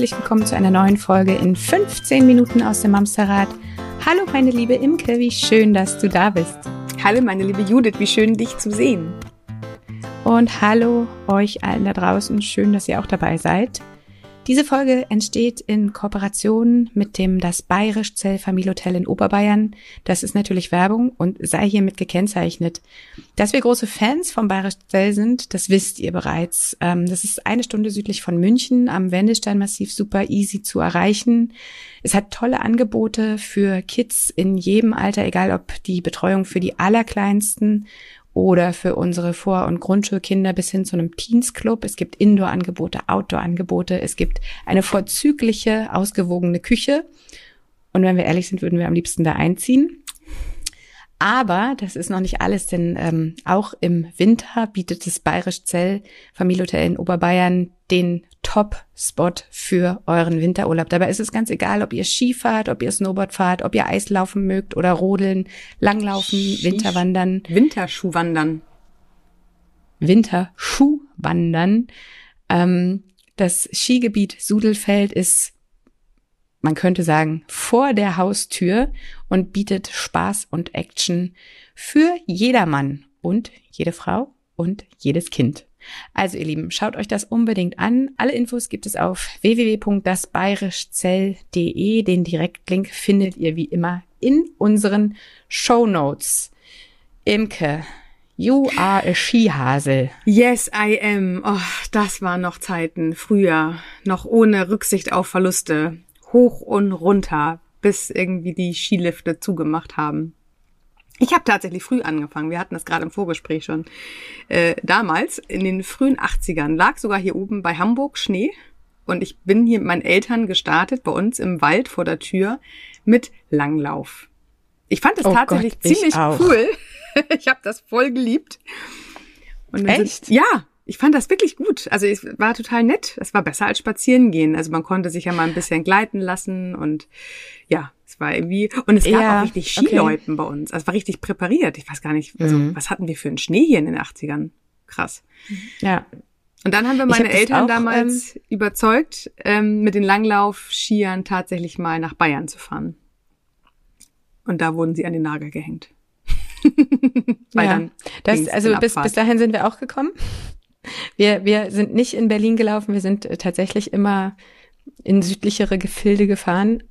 Herzlich willkommen zu einer neuen Folge in 15 Minuten aus dem Mamsterrad. Hallo meine liebe Imke, wie schön, dass du da bist. Hallo meine liebe Judith, wie schön dich zu sehen. Und hallo euch allen da draußen, schön, dass ihr auch dabei seid. Diese Folge entsteht in Kooperation mit dem Das Bayerisch Zell Familienhotel in Oberbayern. Das ist natürlich Werbung und sei hiermit gekennzeichnet. Dass wir große Fans vom Bayerisch Zell sind, das wisst ihr bereits. Ähm, das ist eine Stunde südlich von München am Wendelsteinmassiv super easy zu erreichen. Es hat tolle Angebote für Kids in jedem Alter, egal ob die Betreuung für die Allerkleinsten oder für unsere Vor- und Grundschulkinder bis hin zu einem Teens-Club. Es gibt Indoor-Angebote, Outdoor-Angebote. Es gibt eine vorzügliche, ausgewogene Küche. Und wenn wir ehrlich sind, würden wir am liebsten da einziehen. Aber das ist noch nicht alles, denn ähm, auch im Winter bietet das Bayerisch Zell Familienhotel in Oberbayern den Top-Spot für euren Winterurlaub. Dabei ist es ganz egal, ob ihr Ski fahrt, ob ihr Snowboard fahrt, ob ihr Eislaufen mögt oder rodeln, Langlaufen, Ski Winterwandern. Winterschuhwandern. Winterschuhwandern. Ähm, das Skigebiet Sudelfeld ist man könnte sagen, vor der Haustür und bietet Spaß und Action für jedermann und jede Frau und jedes Kind. Also ihr Lieben, schaut euch das unbedingt an. Alle Infos gibt es auf www.dasbayerischzell.de. Den Direktlink findet ihr wie immer in unseren Show Notes. Imke, you are a Skihase. Yes, I am. Oh, das waren noch Zeiten früher, noch ohne Rücksicht auf Verluste hoch und runter, bis irgendwie die Skilifte zugemacht haben. Ich habe tatsächlich früh angefangen. Wir hatten das gerade im Vorgespräch schon. Äh, damals, in den frühen 80ern, lag sogar hier oben bei Hamburg Schnee. Und ich bin hier mit meinen Eltern gestartet, bei uns im Wald vor der Tür, mit Langlauf. Ich fand das oh tatsächlich Gott, ziemlich cool. ich habe das voll geliebt. Echt? Sind, ja, ich fand das wirklich gut. Also es war total nett. Es war besser als spazieren gehen. Also man konnte sich ja mal ein bisschen gleiten lassen und ja, es war irgendwie und es gab ja, auch richtig Skiläupen okay. bei uns. Also es war richtig präpariert. Ich weiß gar nicht, also mhm. was hatten wir für einen Schnee hier in den 80ern? Krass. Ja. Und dann haben wir meine hab Eltern auch, damals ähm, überzeugt, ähm, mit den Langlauf-Skiern tatsächlich mal nach Bayern zu fahren. Und da wurden sie an den Nagel gehängt. Weil ja, dann das, also bis, bis dahin sind wir auch gekommen. Wir, wir sind nicht in Berlin gelaufen, wir sind äh, tatsächlich immer in südlichere Gefilde gefahren.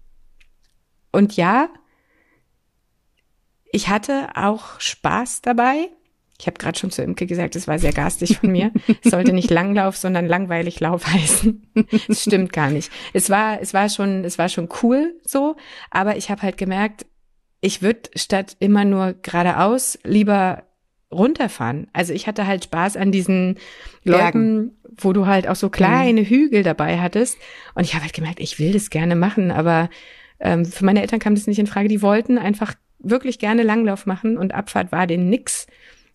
Und ja, ich hatte auch Spaß dabei. Ich habe gerade schon zu Imke gesagt, es war sehr garstig von mir. es sollte nicht Langlauf, sondern langweilig Lauf heißen. Es stimmt gar nicht. Es war, es war schon, es war schon cool so, aber ich habe halt gemerkt, ich würde statt immer nur geradeaus lieber runterfahren. Also ich hatte halt Spaß an diesen Bergen. wo du halt auch so kleine mhm. Hügel dabei hattest. Und ich habe halt gemerkt, ich will das gerne machen, aber ähm, für meine Eltern kam das nicht in Frage. Die wollten einfach wirklich gerne Langlauf machen und Abfahrt war denen nix.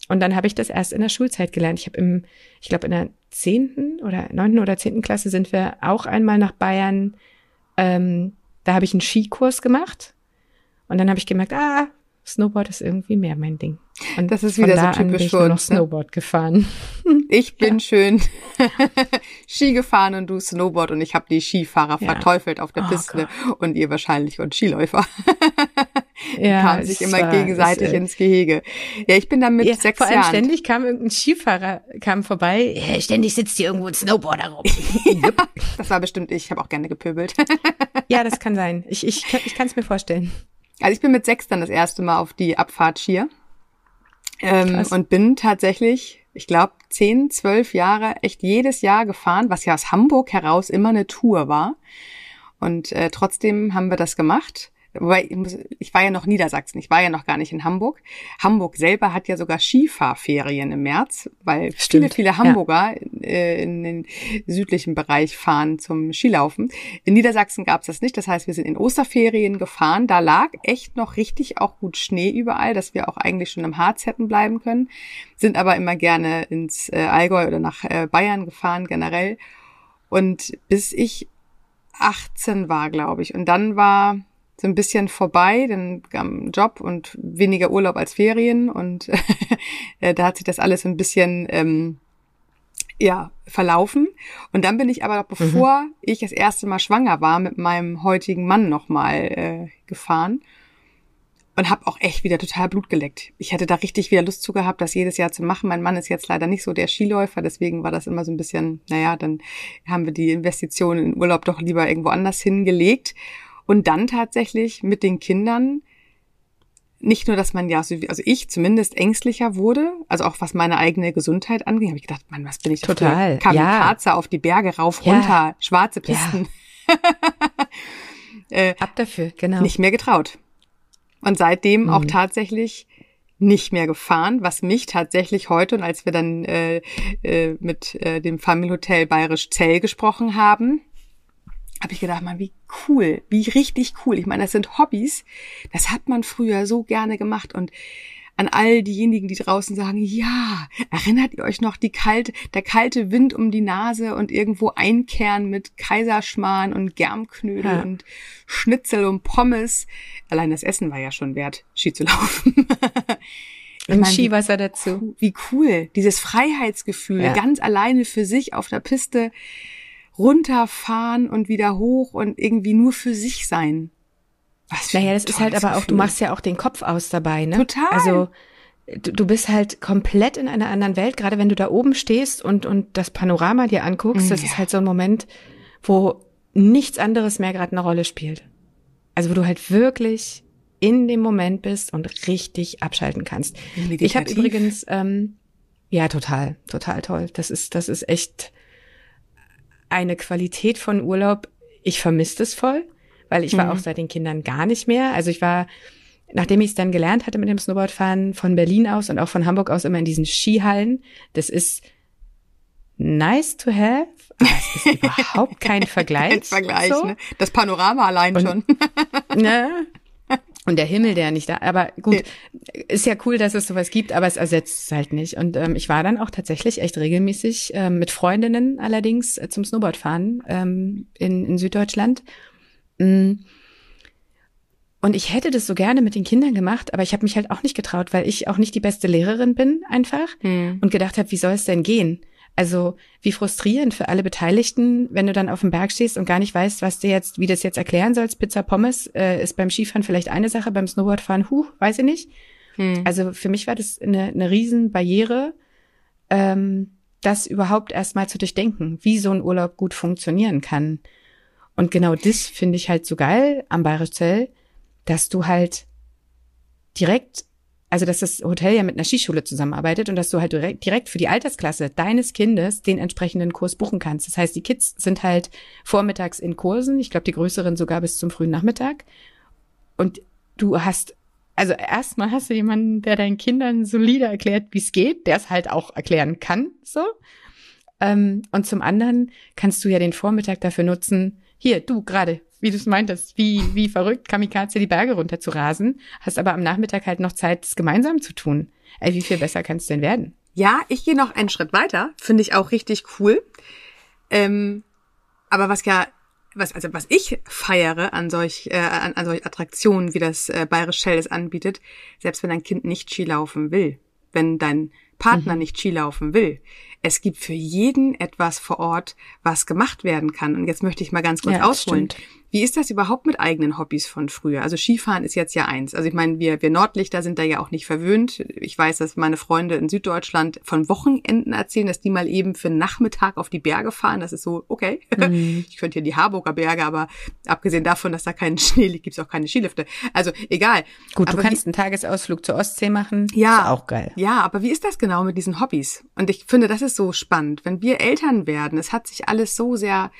Und dann habe ich das erst in der Schulzeit gelernt. Ich habe im, ich glaube in der zehnten oder neunten oder zehnten Klasse sind wir auch einmal nach Bayern. Ähm, da habe ich einen Skikurs gemacht. Und dann habe ich gemerkt, ah, Snowboard ist irgendwie mehr mein Ding. Und das ist wieder so typisch für uns. noch ne? Snowboard gefahren. Ich bin ja. schön Ski gefahren und du Snowboard und ich habe die Skifahrer ja. verteufelt auf der oh Piste Gott. und ihr wahrscheinlich und Skiläufer. ja, kamen sich immer war, gegenseitig ist, äh, ins Gehege. Ja, ich bin dann mit ja, sechs vor allem Jahren. ständig kam irgendein Skifahrer kam vorbei. Ja, ständig sitzt hier irgendwo ein Snowboarder rum. das war bestimmt ich. Ich habe auch gerne gepöbelt. ja, das kann sein. Ich ich ich kann es mir vorstellen. Also ich bin mit sechs dann das erste Mal auf die Abfahrt Skier. Ähm, und bin tatsächlich, ich glaube, zehn, zwölf Jahre echt jedes Jahr gefahren, was ja aus Hamburg heraus immer eine Tour war. Und äh, trotzdem haben wir das gemacht. Wobei, ich war ja noch Niedersachsen, ich war ja noch gar nicht in Hamburg. Hamburg selber hat ja sogar Skifahrferien im März, weil Stimmt, viele, viele Hamburger ja. äh, in den südlichen Bereich fahren zum Skilaufen. In Niedersachsen gab es das nicht, das heißt, wir sind in Osterferien gefahren. Da lag echt noch richtig auch gut Schnee überall, dass wir auch eigentlich schon im Harz hätten bleiben können. Sind aber immer gerne ins äh, Allgäu oder nach äh, Bayern gefahren generell. Und bis ich 18 war, glaube ich. Und dann war so ein bisschen vorbei, dann kam Job und weniger Urlaub als Ferien und äh, da hat sich das alles so ein bisschen ähm, ja, verlaufen. Und dann bin ich aber, bevor mhm. ich das erste Mal schwanger war, mit meinem heutigen Mann nochmal äh, gefahren und habe auch echt wieder total Blut geleckt. Ich hätte da richtig wieder Lust zu gehabt, das jedes Jahr zu machen. Mein Mann ist jetzt leider nicht so der Skiläufer, deswegen war das immer so ein bisschen, naja, dann haben wir die Investitionen in Urlaub doch lieber irgendwo anders hingelegt. Und dann tatsächlich mit den Kindern nicht nur, dass man ja, also ich zumindest ängstlicher wurde, also auch was meine eigene Gesundheit anging, habe ich gedacht, Mann, was bin ich total Kamikaze ja. auf die Berge rauf, ja. runter, schwarze Pisten. Ja. äh, Ab dafür, genau. Nicht mehr getraut. Und seitdem mhm. auch tatsächlich nicht mehr gefahren, was mich tatsächlich heute und als wir dann äh, äh, mit äh, dem Familienhotel Bayerisch Zell gesprochen haben, habe ich gedacht, man, wie cool, wie richtig cool. Ich meine, das sind Hobbys, das hat man früher so gerne gemacht und an all diejenigen, die draußen sagen, ja, erinnert ihr euch noch die kalte, der kalte Wind um die Nase und irgendwo einkehren mit Kaiserschmarrn und Germknödel ja. und Schnitzel und Pommes. Allein das Essen war ja schon wert, Ski zu laufen. Im mein, Skiwasser dazu. Wie cool. Dieses Freiheitsgefühl, ja. ganz alleine für sich auf der Piste runterfahren und wieder hoch und irgendwie nur für sich sein. Was naja, das ist halt aber Gefühl. auch, du machst ja auch den Kopf aus dabei, ne? Total. Also du, du bist halt komplett in einer anderen Welt, gerade wenn du da oben stehst und, und das Panorama dir anguckst, das ja. ist halt so ein Moment, wo nichts anderes mehr gerade eine Rolle spielt. Also wo du halt wirklich in dem Moment bist und richtig abschalten kannst. Ich habe übrigens, ähm, ja, total, total toll. Das ist, das ist echt eine Qualität von Urlaub. Ich vermisse es voll, weil ich war mhm. auch seit den Kindern gar nicht mehr. Also ich war, nachdem ich es dann gelernt hatte mit dem Snowboardfahren, von Berlin aus und auch von Hamburg aus immer in diesen Skihallen. Das ist nice to have, aber es ist überhaupt kein Vergleich. Kein Vergleich, so. ne? Das Panorama allein und, schon. ne? Und der Himmel, der nicht da, aber gut, ist ja cool, dass es sowas gibt, aber es ersetzt es halt nicht. Und ähm, ich war dann auch tatsächlich echt regelmäßig ähm, mit Freundinnen allerdings äh, zum Snowboardfahren ähm, in, in Süddeutschland. Mm. Und ich hätte das so gerne mit den Kindern gemacht, aber ich habe mich halt auch nicht getraut, weil ich auch nicht die beste Lehrerin bin einfach hm. und gedacht habe, wie soll es denn gehen? Also wie frustrierend für alle Beteiligten, wenn du dann auf dem Berg stehst und gar nicht weißt, was du jetzt, wie das jetzt erklären sollst. Pizza Pommes äh, ist beim Skifahren vielleicht eine Sache, beim Snowboardfahren, huh, weiß ich nicht. Hm. Also für mich war das eine, eine Riesenbarriere, ähm, das überhaupt erstmal zu durchdenken, wie so ein Urlaub gut funktionieren kann. Und genau das finde ich halt so geil am Bayerisch Zell, dass du halt direkt also dass das Hotel ja mit einer Skischule zusammenarbeitet und dass du halt direkt, direkt für die Altersklasse deines Kindes den entsprechenden Kurs buchen kannst. Das heißt, die Kids sind halt vormittags in Kursen, ich glaube die größeren sogar bis zum frühen Nachmittag. Und du hast, also erstmal hast du jemanden, der deinen Kindern solide erklärt, wie es geht, der es halt auch erklären kann, so. Ähm, und zum anderen kannst du ja den Vormittag dafür nutzen, hier, du gerade, wie du es meintest, wie, wie verrückt Kamikaze die Berge runter zu rasen, hast aber am Nachmittag halt noch Zeit, es gemeinsam zu tun. Ey, wie viel besser kann es denn werden? Ja, ich gehe noch einen Schritt weiter, finde ich auch richtig cool. Ähm, aber was ja, was, also was ich feiere an solch, äh, an, an solch Attraktionen, wie das äh, Bayerische Shell es anbietet, selbst wenn dein Kind nicht Ski laufen will, wenn dein Partner mhm. nicht Ski laufen will, es gibt für jeden etwas vor Ort, was gemacht werden kann. Und jetzt möchte ich mal ganz kurz ja, ausholen. Stimmt. Wie ist das überhaupt mit eigenen Hobbys von früher? Also Skifahren ist jetzt ja eins. Also ich meine, wir, wir Nordlichter sind da ja auch nicht verwöhnt. Ich weiß, dass meine Freunde in Süddeutschland von Wochenenden erzählen, dass die mal eben für Nachmittag auf die Berge fahren. Das ist so, okay. Mhm. Ich könnte hier die Harburger Berge, aber abgesehen davon, dass da kein Schnee liegt, gibt's auch keine Skilifte. Also egal. Gut, aber du kannst wie, einen Tagesausflug zur Ostsee machen. Ja. Ist auch geil. Ja, aber wie ist das genau mit diesen Hobbys? Und ich finde, das ist so spannend. Wenn wir Eltern werden, es hat sich alles so sehr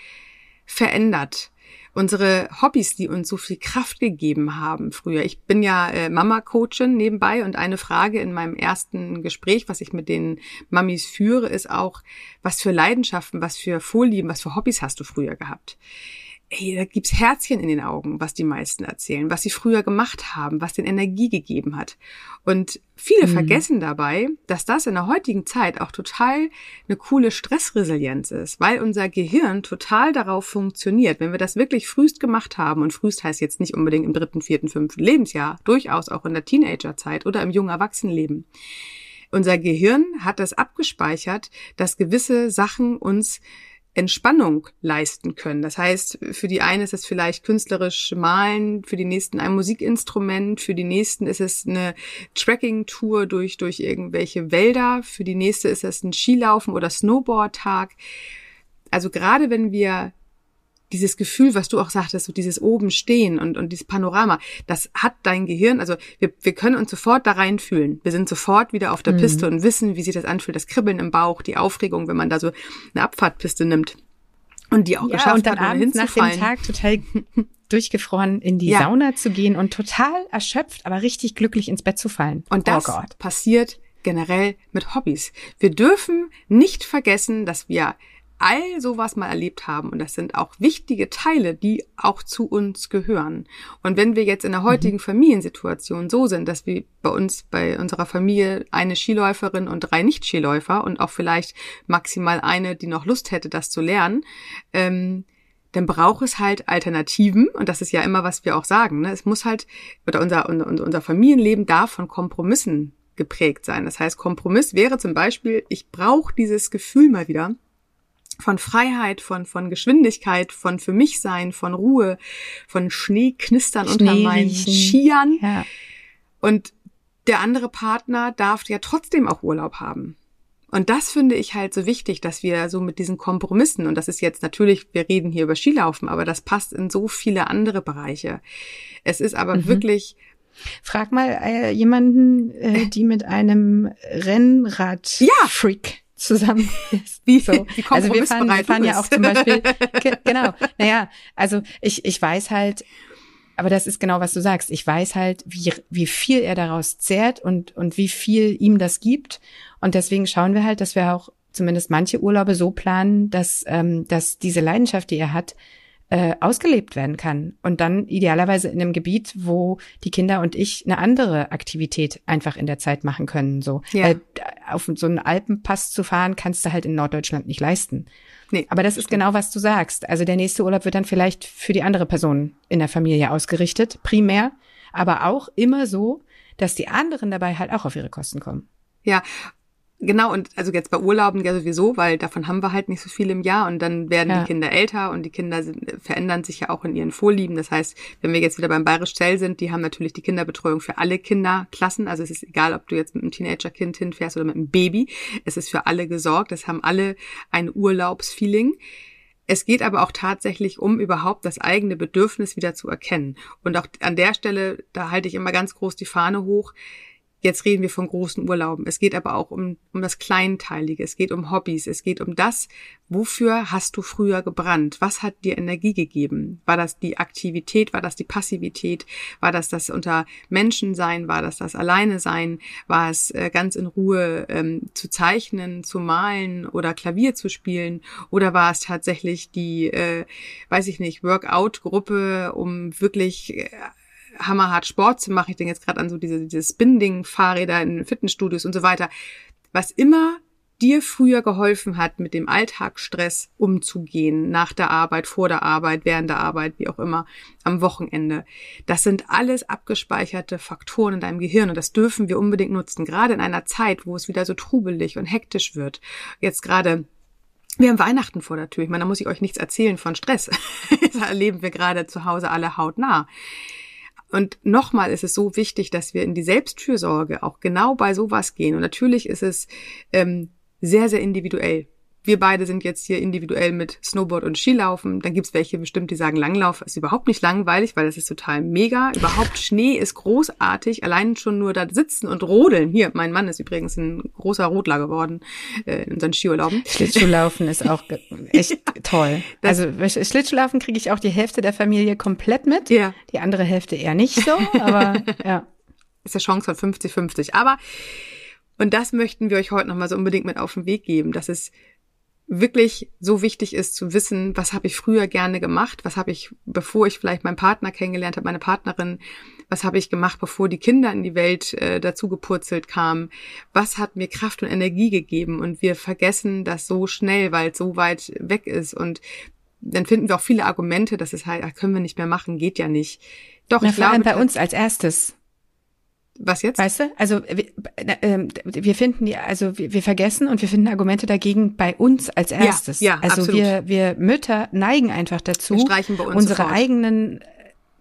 verändert unsere Hobbys, die uns so viel Kraft gegeben haben früher. Ich bin ja äh, Mama-Coachin nebenbei und eine Frage in meinem ersten Gespräch, was ich mit den Mamis führe, ist auch, was für Leidenschaften, was für Vorlieben, was für Hobbys hast du früher gehabt? Hey, da gibt's Herzchen in den Augen, was die meisten erzählen, was sie früher gemacht haben, was den Energie gegeben hat. Und viele mhm. vergessen dabei, dass das in der heutigen Zeit auch total eine coole Stressresilienz ist, weil unser Gehirn total darauf funktioniert. Wenn wir das wirklich frühst gemacht haben, und frühst heißt jetzt nicht unbedingt im dritten, vierten, fünften Lebensjahr, durchaus auch in der Teenagerzeit oder im jungen Erwachsenenleben, unser Gehirn hat das abgespeichert, dass gewisse Sachen uns Entspannung leisten können. Das heißt, für die einen ist es vielleicht künstlerisch malen, für die nächsten ein Musikinstrument, für die nächsten ist es eine Tracking-Tour durch, durch irgendwelche Wälder, für die nächste ist es ein Skilaufen oder Snowboard-Tag. Also gerade wenn wir dieses Gefühl, was du auch sagtest, so dieses oben stehen und, und dieses Panorama, das hat dein Gehirn, also wir, wir können uns sofort da reinfühlen. Wir sind sofort wieder auf der mhm. Piste und wissen, wie sich das anfühlt, das Kribbeln im Bauch, die Aufregung, wenn man da so eine Abfahrtpiste nimmt und die auch ja, geschafft und dann hat, abends nach dem Tag total durchgefroren in die ja. Sauna zu gehen und total erschöpft, aber richtig glücklich ins Bett zu fallen. Und das oh passiert generell mit Hobbys. Wir dürfen nicht vergessen, dass wir all sowas mal erlebt haben und das sind auch wichtige Teile, die auch zu uns gehören. Und wenn wir jetzt in der mhm. heutigen mhm. Familiensituation so sind, dass wir bei uns, bei unserer Familie eine Skiläuferin und drei Nicht-Skiläufer und auch vielleicht maximal eine, die noch Lust hätte, das zu lernen, ähm, dann braucht es halt Alternativen und das ist ja immer, was wir auch sagen. Ne? Es muss halt, oder unser, unser, unser Familienleben darf von Kompromissen geprägt sein. Das heißt, Kompromiss wäre zum Beispiel, ich brauche dieses Gefühl mal wieder, von Freiheit, von, von Geschwindigkeit, von für mich sein, von Ruhe, von Schneeknistern unter meinen Skiern. Ja. Und der andere Partner darf ja trotzdem auch Urlaub haben. Und das finde ich halt so wichtig, dass wir so mit diesen Kompromissen, und das ist jetzt natürlich, wir reden hier über Skilaufen, aber das passt in so viele andere Bereiche. Es ist aber mhm. wirklich Frag mal äh, jemanden, äh, die mit einem Rennrad-Freak ja zusammen ist. Wie, so. wie also wir fahren, wir fahren ja auch zum Beispiel, genau, naja, also ich, ich weiß halt, aber das ist genau, was du sagst. Ich weiß halt, wie, wie viel er daraus zehrt und, und wie viel ihm das gibt. Und deswegen schauen wir halt, dass wir auch zumindest manche Urlaube so planen, dass, ähm, dass diese Leidenschaft, die er hat, äh, ausgelebt werden kann. Und dann idealerweise in einem Gebiet, wo die Kinder und ich eine andere Aktivität einfach in der Zeit machen können. So. Ja. Weil auf so einen Alpenpass zu fahren, kannst du halt in Norddeutschland nicht leisten. Nee, Aber das ist genau, was du sagst. Also der nächste Urlaub wird dann vielleicht für die andere Person in der Familie ausgerichtet, primär, aber auch immer so, dass die anderen dabei halt auch auf ihre Kosten kommen. Ja, Genau, und also jetzt bei Urlauben ja sowieso, weil davon haben wir halt nicht so viel im Jahr und dann werden ja. die Kinder älter und die Kinder sind, verändern sich ja auch in ihren Vorlieben. Das heißt, wenn wir jetzt wieder beim Bayerisch Zell sind, die haben natürlich die Kinderbetreuung für alle Kinderklassen. Also es ist egal, ob du jetzt mit einem Teenagerkind hinfährst oder mit einem Baby. Es ist für alle gesorgt. Es haben alle ein Urlaubsfeeling. Es geht aber auch tatsächlich um überhaupt das eigene Bedürfnis wieder zu erkennen. Und auch an der Stelle, da halte ich immer ganz groß die Fahne hoch Jetzt reden wir von großen Urlauben. Es geht aber auch um, um das Kleinteilige. Es geht um Hobbys. Es geht um das, wofür hast du früher gebrannt? Was hat dir Energie gegeben? War das die Aktivität? War das die Passivität? War das das unter Menschen sein? War das das Alleine sein? War es äh, ganz in Ruhe ähm, zu zeichnen, zu malen oder Klavier zu spielen? Oder war es tatsächlich die, äh, weiß ich nicht, Workout-Gruppe, um wirklich äh, hammerhart Sport zu machen. Ich denke jetzt gerade an so diese, diese Spinding-Fahrräder in Fitnessstudios und so weiter. Was immer dir früher geholfen hat, mit dem Alltagsstress umzugehen, nach der Arbeit, vor der Arbeit, während der Arbeit, wie auch immer, am Wochenende. Das sind alles abgespeicherte Faktoren in deinem Gehirn und das dürfen wir unbedingt nutzen, gerade in einer Zeit, wo es wieder so trubelig und hektisch wird. Jetzt gerade wir haben Weihnachten vor der Tür. Ich meine, da muss ich euch nichts erzählen von Stress. das erleben wir gerade zu Hause alle hautnah. Und nochmal ist es so wichtig, dass wir in die Selbstfürsorge auch genau bei sowas gehen. Und natürlich ist es ähm, sehr, sehr individuell wir beide sind jetzt hier individuell mit Snowboard und Skilaufen. Dann gibt's welche bestimmt, die sagen, Langlauf ist überhaupt nicht langweilig, weil das ist total mega. Überhaupt Schnee ist großartig. Allein schon nur da sitzen und rodeln. Hier, mein Mann ist übrigens ein großer Rodler geworden äh, in unseren Skiurlauben. Schlittschuhlaufen ist auch echt ja, toll. Also Schlittschuhlaufen kriege ich auch die Hälfte der Familie komplett mit. Ja. Die andere Hälfte eher nicht so, aber ja. Ist eine Chance von 50-50. Aber und das möchten wir euch heute nochmal so unbedingt mit auf den Weg geben, dass es wirklich so wichtig ist zu wissen, was habe ich früher gerne gemacht, was habe ich, bevor ich vielleicht meinen Partner kennengelernt habe, meine Partnerin, was habe ich gemacht, bevor die Kinder in die Welt äh, dazu gepurzelt kamen, was hat mir Kraft und Energie gegeben und wir vergessen das so schnell, weil es so weit weg ist und dann finden wir auch viele Argumente, dass es halt, ach, können wir nicht mehr machen, geht ja nicht. Doch, Na, ich glaube, bei uns als erstes. Was jetzt? Weißt du? Also wir, äh, wir finden die, also wir, wir, vergessen und wir finden Argumente dagegen bei uns als erstes. Ja, ja Also absolut. wir, wir Mütter neigen einfach dazu, unsere sofort. eigenen,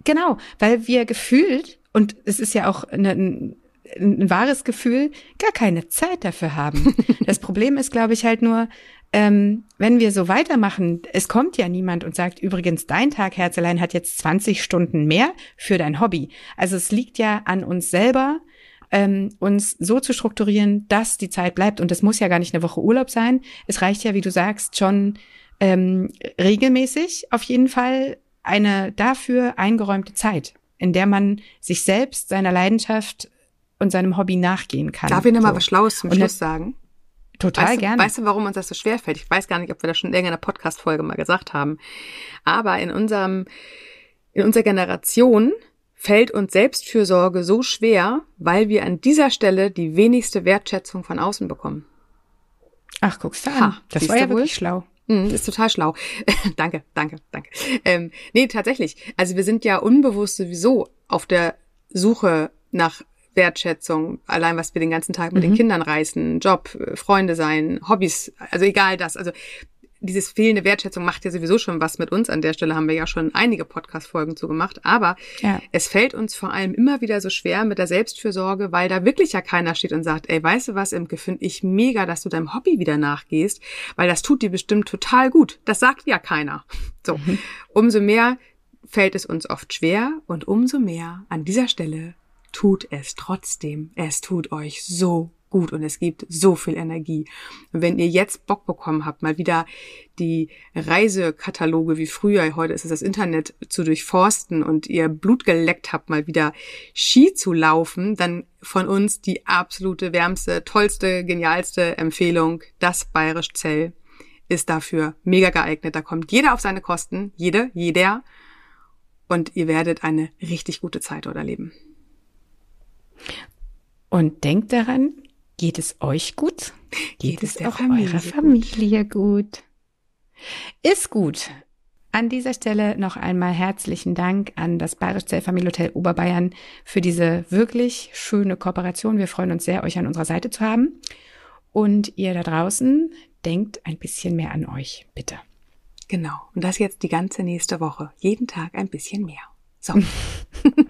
genau, weil wir gefühlt, und es ist ja auch eine, ein, ein wahres Gefühl, gar keine Zeit dafür haben. das Problem ist, glaube ich, halt nur, ähm, wenn wir so weitermachen, es kommt ja niemand und sagt, übrigens, dein Tag, Herzelein, hat jetzt 20 Stunden mehr für dein Hobby. Also es liegt ja an uns selber, ähm, uns so zu strukturieren, dass die Zeit bleibt. Und das muss ja gar nicht eine Woche Urlaub sein. Es reicht ja, wie du sagst, schon ähm, regelmäßig auf jeden Fall eine dafür eingeräumte Zeit, in der man sich selbst, seiner Leidenschaft und seinem Hobby nachgehen kann. Darf ich noch mal so. was Schlaues zum Schluss sagen? Total weißt gerne. weißt du, warum uns das so schwer fällt? Ich weiß gar nicht, ob wir das schon in irgendeiner Podcast-Folge mal gesagt haben. Aber in unserem, in unserer Generation fällt uns Selbstfürsorge so schwer, weil wir an dieser Stelle die wenigste Wertschätzung von außen bekommen. Ach, guckst du an. Ha, das war ja wohl? wirklich schlau. Mm, ist total schlau. danke, danke, danke. Ähm, nee, tatsächlich. Also wir sind ja unbewusst sowieso auf der Suche nach Wertschätzung, allein was wir den ganzen Tag mit mhm. den Kindern reißen, Job, äh, Freunde sein, Hobbys, also egal das. Also dieses fehlende Wertschätzung macht ja sowieso schon was mit uns. An der Stelle haben wir ja schon einige Podcast-Folgen zu gemacht. Aber ja. es fällt uns vor allem immer wieder so schwer mit der Selbstfürsorge, weil da wirklich ja keiner steht und sagt, ey, weißt du was, Imke, finde ich mega, dass du deinem Hobby wieder nachgehst, weil das tut dir bestimmt total gut. Das sagt ja keiner. So. Mhm. Umso mehr fällt es uns oft schwer und umso mehr an dieser Stelle tut es trotzdem. Es tut euch so gut und es gibt so viel Energie. Und wenn ihr jetzt Bock bekommen habt, mal wieder die Reisekataloge wie früher, heute ist es das Internet, zu durchforsten und ihr Blut geleckt habt, mal wieder Ski zu laufen, dann von uns die absolute, wärmste, tollste, genialste Empfehlung, das Bayerisch Zell ist dafür mega geeignet. Da kommt jeder auf seine Kosten, jede, jeder. Und ihr werdet eine richtig gute Zeit dort erleben. Und denkt daran, geht es euch gut? Geht, geht es auch Familie eurer Familie gut? gut? Ist gut. An dieser Stelle noch einmal herzlichen Dank an das Bayerisch Zellfamilienhotel Oberbayern für diese wirklich schöne Kooperation. Wir freuen uns sehr, euch an unserer Seite zu haben. Und ihr da draußen, denkt ein bisschen mehr an euch, bitte. Genau. Und das jetzt die ganze nächste Woche. Jeden Tag ein bisschen mehr. So.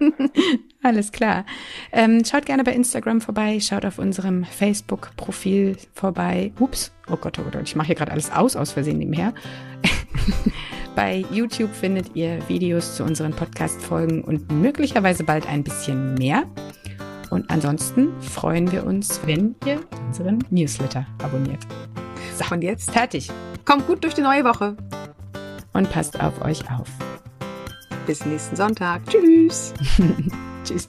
Alles klar. Ähm, schaut gerne bei Instagram vorbei, schaut auf unserem Facebook-Profil vorbei. Ups, oh Gott, oh Gott, ich mache hier gerade alles aus, aus Versehen nebenher. bei YouTube findet ihr Videos zu unseren Podcast-Folgen und möglicherweise bald ein bisschen mehr. Und ansonsten freuen wir uns, wenn ihr unseren Newsletter abonniert. So, und jetzt fertig. Kommt gut durch die neue Woche. Und passt auf euch auf. Bis nächsten Sonntag. Tschüss. Tschüss.